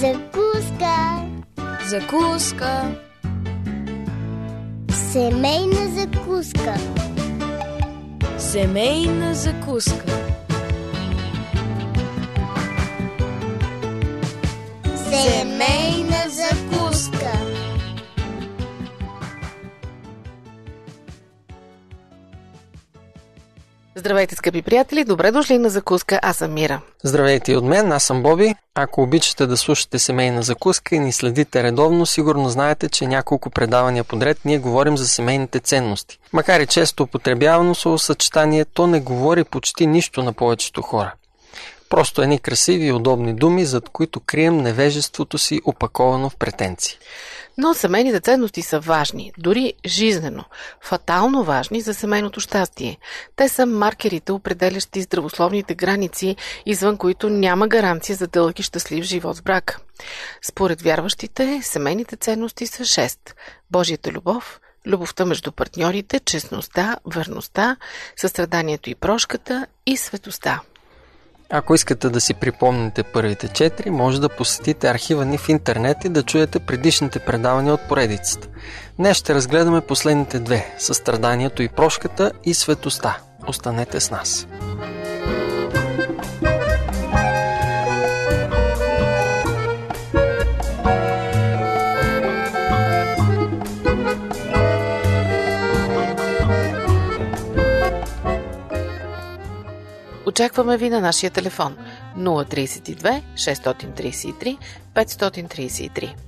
Закуска. Закуска. Семейна закуска. Семейна закуска. Семейна Здравейте, скъпи приятели! Добре дошли на закуска. Аз съм Мира. Здравейте от мен, аз съм Боби. Ако обичате да слушате семейна закуска и ни следите редовно, сигурно знаете, че няколко предавания подред ние говорим за семейните ценности. Макар и често употребявано словосъчетание, то не говори почти нищо на повечето хора. Просто едни красиви и удобни думи, зад които крием невежеството си, опаковано в претенции. Но семейните ценности са важни, дори жизнено, фатално важни за семейното щастие. Те са маркерите, определящи здравословните граници, извън които няма гаранция за дълъг и щастлив живот в брак. Според вярващите, семейните ценности са 6. Божията любов, любовта между партньорите, честността, верността, състраданието и прошката и светостта. Ако искате да си припомните първите четири, може да посетите архива ни в интернет и да чуете предишните предавания от поредицата. Днес ще разгледаме последните две – състраданието и прошката и светоста. Останете с нас. Очакваме ви на нашия телефон 032 633 533.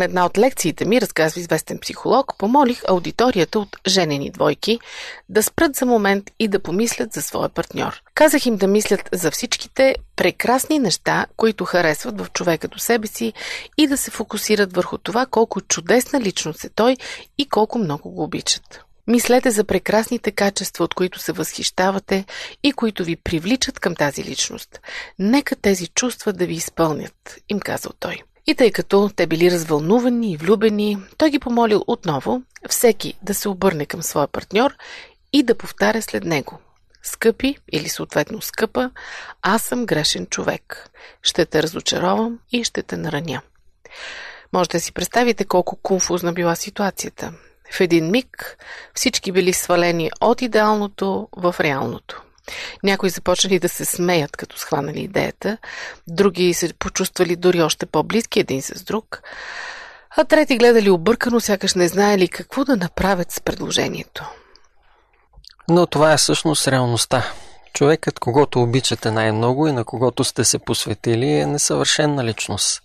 На една от лекциите ми, разказва известен психолог, помолих аудиторията от женени двойки да спрат за момент и да помислят за своя партньор. Казах им да мислят за всичките прекрасни неща, които харесват в човека до себе си и да се фокусират върху това колко чудесна личност е той и колко много го обичат. Мислете за прекрасните качества, от които се възхищавате и които ви привличат към тази личност. Нека тези чувства да ви изпълнят, им казал той. И тъй като те били развълнувани и влюбени, той ги помолил отново всеки да се обърне към своя партньор и да повтаря след него. Скъпи или съответно скъпа, аз съм грешен човек. Ще те разочаровам и ще те нараня. Може да си представите колко конфузна била ситуацията. В един миг всички били свалени от идеалното в реалното. Някои започнали да се смеят, като схванали идеята, други се почувствали дори още по-близки един с друг, а трети гледали объркано, сякаш не знаели какво да направят с предложението. Но това е всъщност реалността. Човекът, когато обичате най-много и на когото сте се посветили, е несъвършенна личност.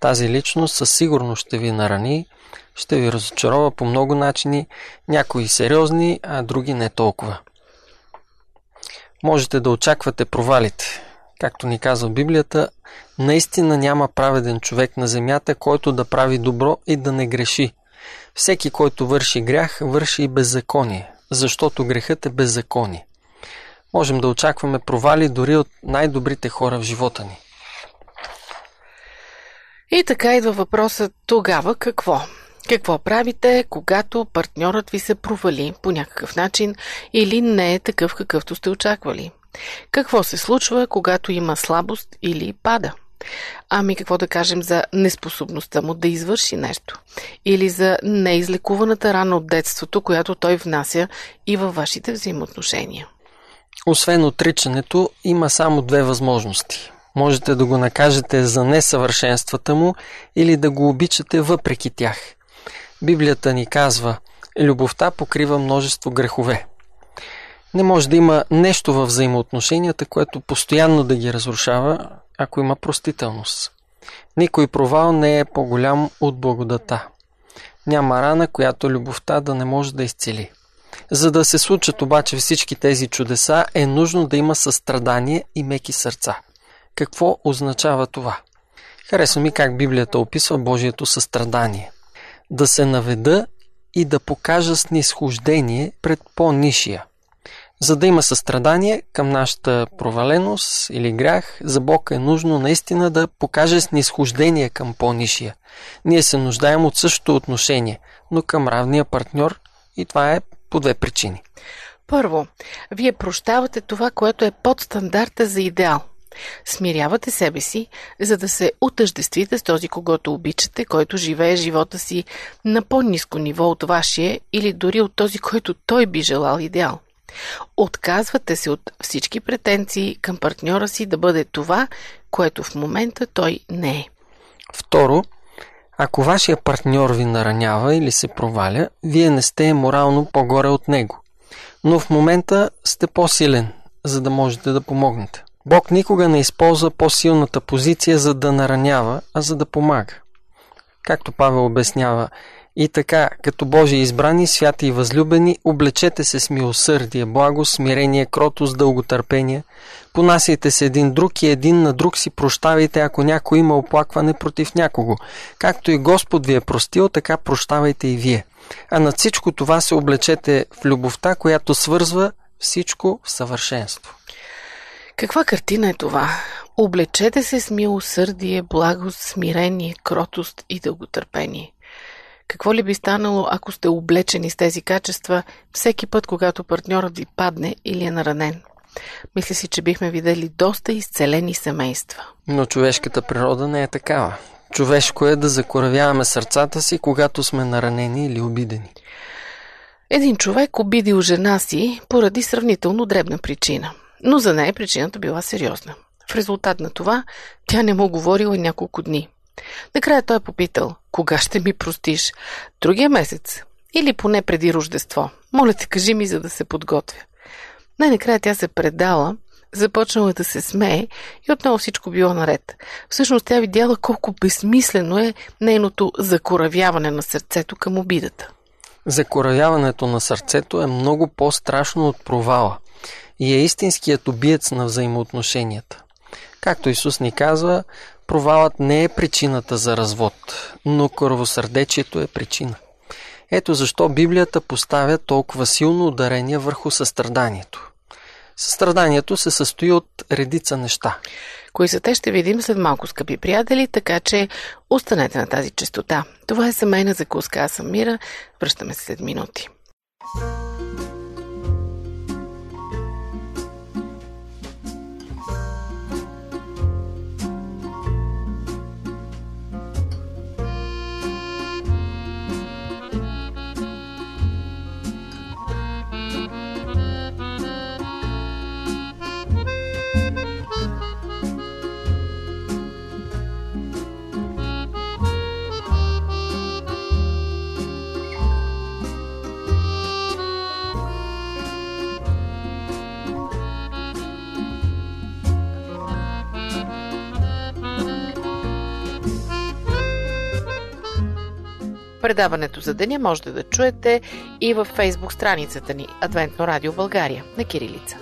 Тази личност със сигурност ще ви нарани, ще ви разочарова по много начини, някои сериозни, а други не толкова. Можете да очаквате провалите. Както ни казва Библията, наистина няма праведен човек на земята, който да прави добро и да не греши. Всеки, който върши грях, върши и беззаконие, защото грехът е беззаконие. Можем да очакваме провали дори от най-добрите хора в живота ни. И така идва въпросът тогава какво? Какво правите, когато партньорът ви се провали по някакъв начин или не е такъв какъвто сте очаквали? Какво се случва, когато има слабост или пада? Ами какво да кажем за неспособността му да извърши нещо? Или за неизлекуваната рана от детството, която той внася и във вашите взаимоотношения? Освен отричането, има само две възможности. Можете да го накажете за несъвършенствата му или да го обичате въпреки тях. Библията ни казва, любовта покрива множество грехове. Не може да има нещо във взаимоотношенията, което постоянно да ги разрушава, ако има простителност. Никой провал не е по-голям от благодата. Няма рана, която любовта да не може да изцели. За да се случат обаче всички тези чудеса, е нужно да има състрадание и меки сърца. Какво означава това? Харесва ми как Библията описва Божието състрадание. Да се наведа и да покажа снисхождение пред по-нишия. За да има състрадание към нашата проваленост или грях, за Бог е нужно наистина да покаже снисхождение към по-нишия. Ние се нуждаем от същото отношение, но към равния партньор и това е по две причини. Първо, вие прощавате това, което е под стандарта за идеал – Смирявате себе си, за да се отъждествите с този, когато обичате, който живее живота си на по-низко ниво от вашия или дори от този, който той би желал идеал. Отказвате се от всички претенции към партньора си да бъде това, което в момента той не е. Второ, ако вашия партньор ви наранява или се проваля, вие не сте морално по-горе от него. Но в момента сте по-силен, за да можете да помогнете. Бог никога не използва по-силната позиция за да наранява, а за да помага. Както Павел обяснява, и така, като Божи избрани, святи и възлюбени, облечете се с милосърдие, благо, смирение, кротост, дълготърпение. Понасяйте се един друг и един на друг си прощавайте, ако някой има оплакване против някого. Както и Господ ви е простил, така прощавайте и вие. А над всичко това се облечете в любовта, която свързва всичко в съвършенство. Каква картина е това? Облечете се с милосърдие, благост, смирение, кротост и дълготърпение. Какво ли би станало, ако сте облечени с тези качества всеки път, когато партньорът ви падне или е наранен? Мисля си, че бихме видели доста изцелени семейства. Но човешката природа не е такава. Човешко е да закоравяваме сърцата си, когато сме наранени или обидени. Един човек обидил жена си поради сравнително дребна причина – но за нея причината била сериозна. В резултат на това тя не му говорила няколко дни. Накрая той е попитал, кога ще ми простиш? Другия месец? Или поне преди Рождество? Моля те, кажи ми, за да се подготвя. Най-накрая тя се предала, започнала да се смее и отново всичко било наред. Всъщност тя видяла колко безсмислено е нейното закоравяване на сърцето към обидата. Закоравяването на сърцето е много по-страшно от провала и е истинският убиец на взаимоотношенията. Както Исус ни казва, провалът не е причината за развод, но кървосърдечието е причина. Ето защо Библията поставя толкова силно ударение върху състраданието. Състраданието се състои от редица неща. Кои са те ще видим след малко, скъпи приятели, така че останете на тази частота. Това е семейна закуска. Аз съм Мира. Връщаме се след минути. Предаването за деня можете да чуете и във фейсбук страницата ни Адвентно радио България на Кирилица.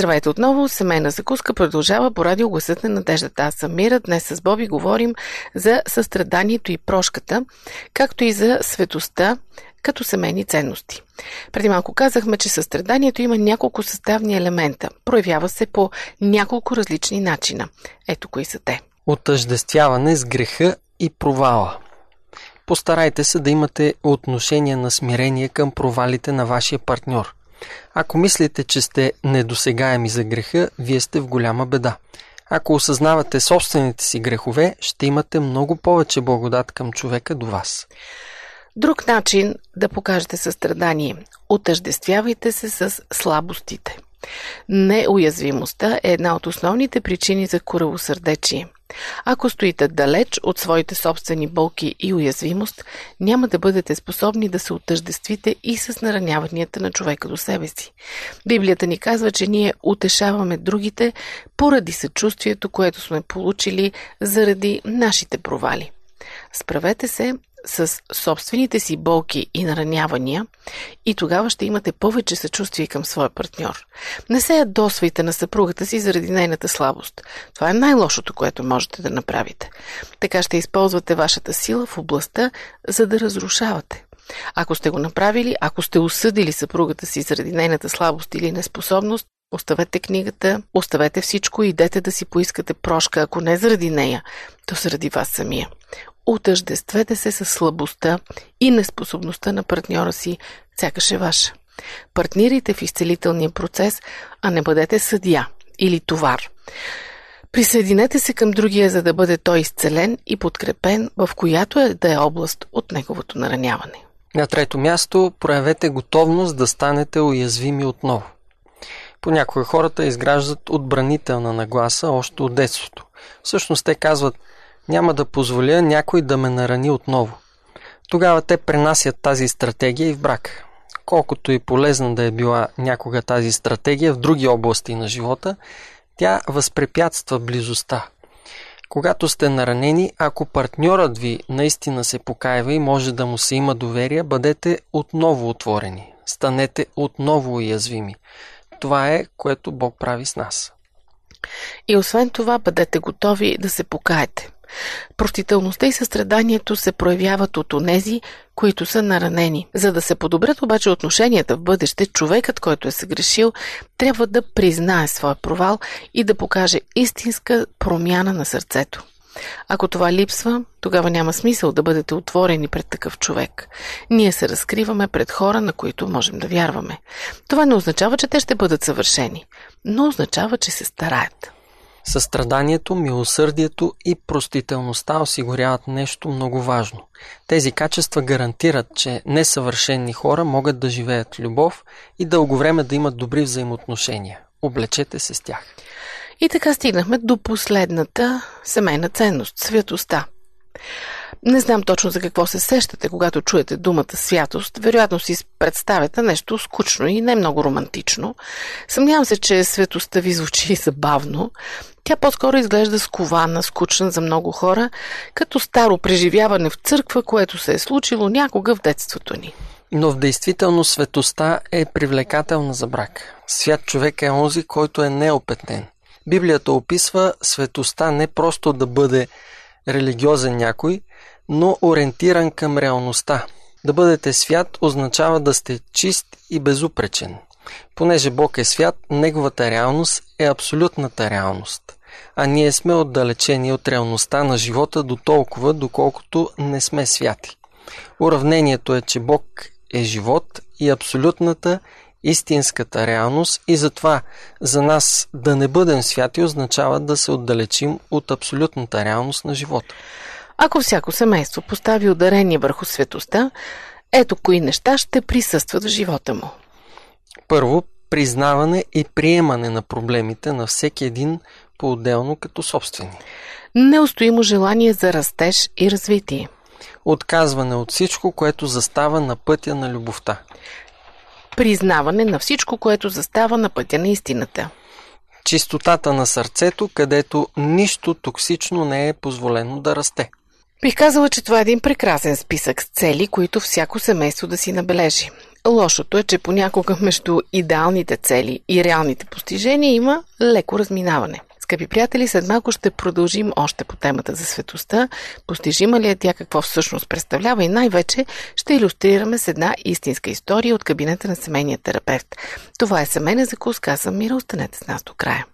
Здравейте отново! Семейна закуска продължава по радио Гласът на надеждата. Аз съм Мира. Днес с Боби говорим за състраданието и прошката, както и за светостта като семейни ценности. Преди малко казахме, че състраданието има няколко съставни елемента. Проявява се по няколко различни начина. Ето кои са те. Отъждествяване с греха и провала. Постарайте се да имате отношение на смирение към провалите на вашия партньор – ако мислите, че сте недосегаеми за греха, вие сте в голяма беда. Ако осъзнавате собствените си грехове, ще имате много повече благодат към човека до вас. Друг начин да покажете състрадание. Отъждествявайте се с слабостите. Неуязвимостта е една от основните причини за коравосърдечие – ако стоите далеч от своите собствени болки и уязвимост, няма да бъдете способни да се отъждествите и с нараняванията на човека до себе си. Библията ни казва, че ние утешаваме другите поради съчувствието, което сме получили заради нашите провали. Справете се с собствените си болки и наранявания и тогава ще имате повече съчувствие към своя партньор. Не се ядосвайте на съпругата си заради нейната слабост. Това е най-лошото, което можете да направите. Така ще използвате вашата сила в областта, за да разрушавате. Ако сте го направили, ако сте осъдили съпругата си заради нейната слабост или неспособност, Оставете книгата, оставете всичко и идете да си поискате прошка, ако не заради нея, то заради вас самия. Отъждествете се с слабостта и неспособността на партньора си, сякаш е ваша. Партнирайте в изцелителния процес, а не бъдете съдия или товар. Присъединете се към другия, за да бъде той изцелен и подкрепен в която е да е област от неговото нараняване. На трето място, проявете готовност да станете уязвими отново. Понякога хората изграждат отбранителна нагласа още от детството. Всъщност те казват – няма да позволя някой да ме нарани отново. Тогава те пренасят тази стратегия и в брак. Колкото и полезна да е била някога тази стратегия в други области на живота, тя възпрепятства близостта. Когато сте наранени, ако партньорът ви наистина се покаива и може да му се има доверие, бъдете отново отворени. Станете отново уязвими. Това е, което Бог прави с нас. И освен това, бъдете готови да се покаете. Простителността и състраданието се проявяват от онези, които са наранени. За да се подобрят обаче отношенията в бъдеще, човекът, който е съгрешил, трябва да признае своя провал и да покаже истинска промяна на сърцето. Ако това липсва, тогава няма смисъл да бъдете отворени пред такъв човек. Ние се разкриваме пред хора, на които можем да вярваме. Това не означава, че те ще бъдат съвършени, но означава, че се стараят. Състраданието, милосърдието и простителността осигуряват нещо много важно. Тези качества гарантират, че несъвършени хора могат да живеят любов и дълго време да имат добри взаимоотношения. Облечете се с тях. И така стигнахме до последната семейна ценност – святостта. Не знам точно за какво се сещате, когато чуете думата святост. Вероятно си представяте нещо скучно и не много романтично. Съмнявам се, че светостта ви звучи забавно. Тя по-скоро изглежда скована, скучна за много хора, като старо преживяване в църква, което се е случило някога в детството ни. Но в действително светостта е привлекателна за брак. Свят човек е онзи, който е неопетнен. Библията описва светостта не просто да бъде религиозен някой, но ориентиран към реалността. Да бъдете свят означава да сте чист и безупречен. Понеже Бог е свят, Неговата реалност е абсолютната реалност. а ние сме отдалечени от реалността на живота до толкова, доколкото не сме святи. Уравнението е, че Бог е живот и абсолютната, истинската реалност и затова за нас да не бъдем святи означава да се отдалечим от абсолютната реалност на живота. Ако всяко семейство постави ударение върху светостта, ето кои неща ще присъстват в живота му. Първо, признаване и приемане на проблемите на всеки един по-отделно като собствени. Неустоимо желание за растеж и развитие. Отказване от всичко, което застава на пътя на любовта. Признаване на всичко, което застава на пътя на истината. Чистотата на сърцето, където нищо токсично не е позволено да расте. Бих казала, че това е един прекрасен списък с цели, които всяко семейство да си набележи. Лошото е, че понякога между идеалните цели и реалните постижения има леко разминаване. Скъпи приятели, след малко ще продължим още по темата за светостта. Постижима ли е тя какво всъщност представлява и най-вече ще иллюстрираме с една истинска история от кабинета на семейния терапевт. Това е семейна закуска, аз съм Мира, останете с нас до края.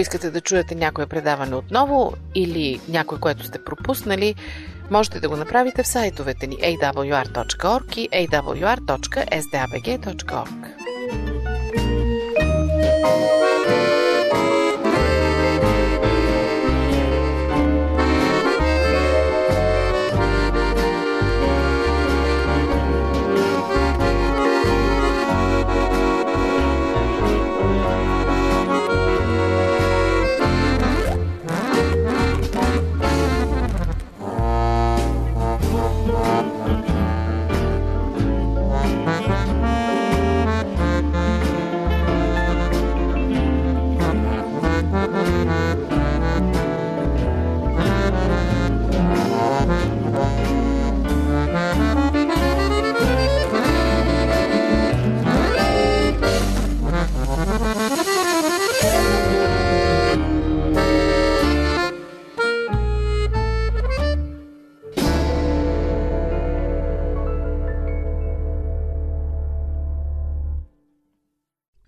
Ако искате да чуете някое предаване отново или някое, което сте пропуснали, можете да го направите в сайтовете ни awr.org и awr.sdabg.org.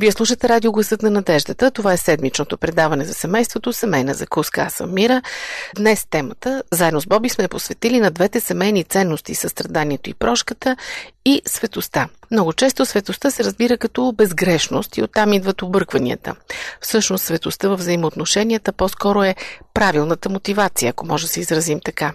Вие слушате радио Гласът на надеждата. Това е седмичното предаване за семейството, семейна закуска. Аз съм Мира. Днес темата, заедно с Боби, сме посветили на двете семейни ценности състраданието и прошката и светоста. Много често светостта се разбира като безгрешност и оттам идват объркванията. Всъщност светостта във взаимоотношенията по-скоро е правилната мотивация, ако може да се изразим така.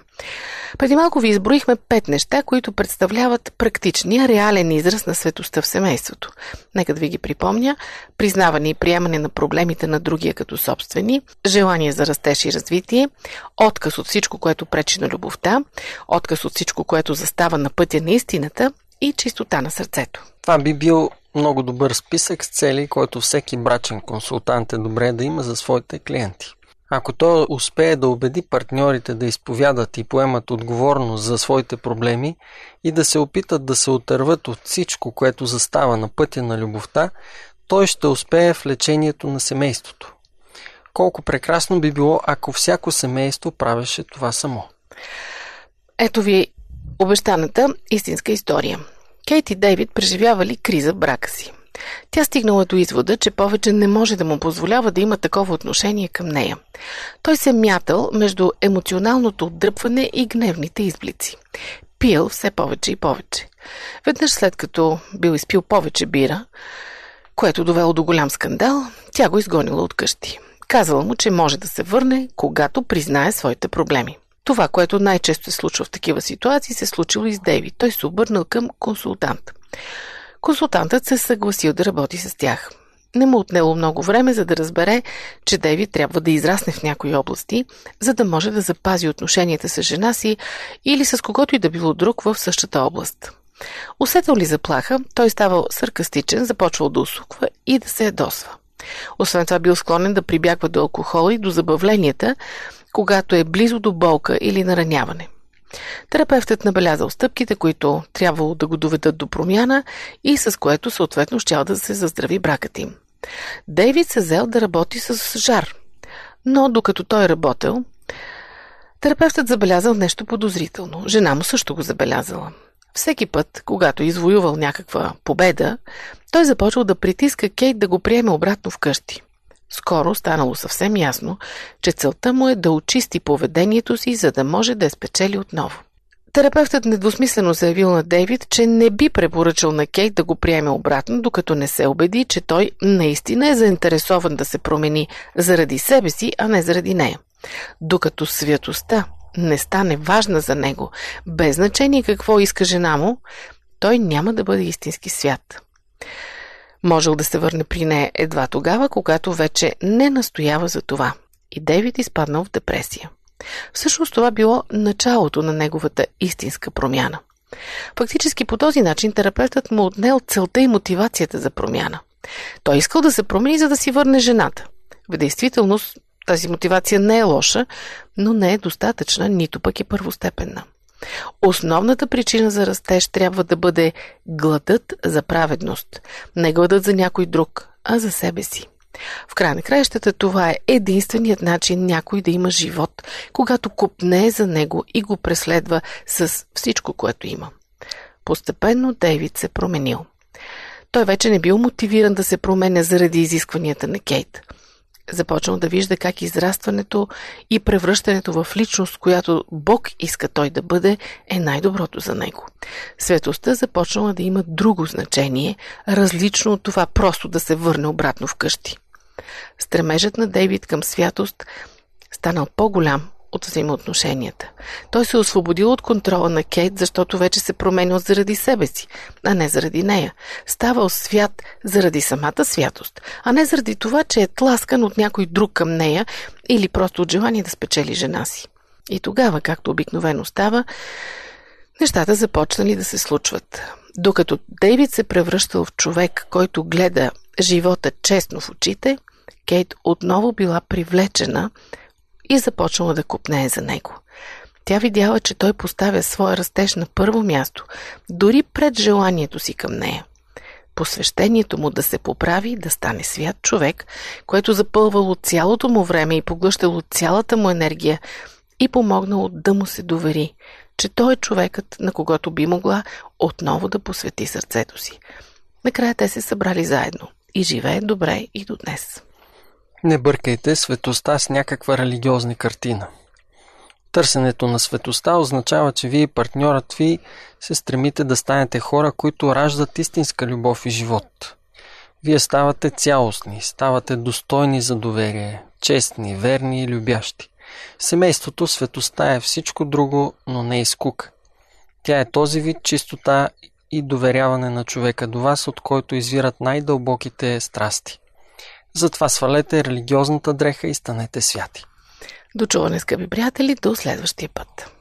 Преди малко ви изброихме пет неща, които представляват практичния, реален израз на светостта в семейството. Нека да ви ги припомня. Признаване и приемане на проблемите на другия като собствени, желание за растеж и развитие, отказ от всичко, което пречи на любовта, отказ от всичко, което застава на пътя на истината и чистота на сърцето. Това би бил много добър списък с цели, който всеки брачен консултант е добре да има за своите клиенти. Ако той успее да убеди партньорите да изповядат и поемат отговорност за своите проблеми и да се опитат да се отърват от всичко, което застава на пътя на любовта, той ще успее в лечението на семейството. Колко прекрасно би било, ако всяко семейство правеше това само. Ето ви обещаната истинска история. Кейт и Дейвид преживявали криза в брака си. Тя стигнала до извода, че повече не може да му позволява да има такова отношение към нея. Той се мятал между емоционалното отдръпване и гневните изблици. Пил все повече и повече. Веднъж след като бил изпил повече бира, което довело до голям скандал, тя го изгонила от къщи. Казала му, че може да се върне, когато признае своите проблеми. Това, което най-често се случва в такива ситуации, се случило и с Дейви. Той се обърнал към консултант. Консултантът се съгласил да работи с тях. Не му отнело много време, за да разбере, че Дейви трябва да израсне в някои области, за да може да запази отношенията с жена си или с когото и да било друг в същата област. Усетил ли заплаха, той ставал саркастичен, започвал да усуква и да се ядосва. Освен това бил склонен да прибягва до алкохола и до забавленията, когато е близо до болка или нараняване. Терапевтът набелязал стъпките, които трябвало да го доведат до промяна и с което съответно щял да се заздрави бракът им. Дейвид се взел да работи с жар, но докато той работел, терапевтът забелязал нещо подозрително. Жена му също го забелязала. Всеки път, когато извоювал някаква победа, той започвал да притиска Кейт да го приеме обратно вкъщи. Скоро станало съвсем ясно, че целта му е да очисти поведението си, за да може да е спечели отново. Терапевтът недвусмислено заявил на Дейвид, че не би препоръчал на Кейт да го приеме обратно, докато не се убеди, че той наистина е заинтересован да се промени заради себе си, а не заради нея. Докато святостта не стане важна за него, без значение какво иска жена му, той няма да бъде истински свят. Можел да се върне при нея едва тогава, когато вече не настоява за това. И Дейвид изпаднал в депресия. Всъщност това било началото на неговата истинска промяна. Фактически по този начин терапевтът му отнел целта и мотивацията за промяна. Той искал да се промени, за да си върне жената. В действителност тази мотивация не е лоша, но не е достатъчна, нито пък е първостепенна. Основната причина за растеж трябва да бъде гладът за праведност. Не гладът за някой друг, а за себе си. В край на краищата това е единственият начин някой да има живот, когато купне за него и го преследва с всичко, което има. Постепенно Дейвид се променил. Той вече не бил мотивиран да се променя заради изискванията на Кейт – започнал да вижда как израстването и превръщането в личност, която Бог иска той да бъде, е най-доброто за него. Светостта започнала да има друго значение, различно от това просто да се върне обратно вкъщи. Стремежът на Дейвид към святост станал по-голям от взаимоотношенията. Той се освободил от контрола на Кейт, защото вече се променял заради себе си, а не заради нея. Ставал свят заради самата святост, а не заради това, че е тласкан от някой друг към нея или просто от желание да спечели жена си. И тогава, както обикновено става, нещата започнали да се случват. Докато Дейвид се превръщал в човек, който гледа живота честно в очите, Кейт отново била привлечена и започнала да купнее за него. Тя видяла, че той поставя своя растеж на първо място, дори пред желанието си към нея. Посвещението му да се поправи, да стане свят човек, което запълвало цялото му време и поглъщало цялата му енергия и помогнало да му се довери, че той е човекът, на когото би могла отново да посвети сърцето си. Накрая те се събрали заедно и живее добре и до днес. Не бъркайте светоста с някаква религиозна картина. Търсенето на светоста означава, че вие и партньорът ви се стремите да станете хора, които раждат истинска любов и живот. Вие ставате цялостни, ставате достойни за доверие, честни, верни и любящи. Семейството светоста е всичко друго, но не и скука. Тя е този вид чистота и доверяване на човека до вас, от който извират най-дълбоките страсти. Затова свалете религиозната дреха и станете святи. До чуване, скъпи приятели, до следващия път.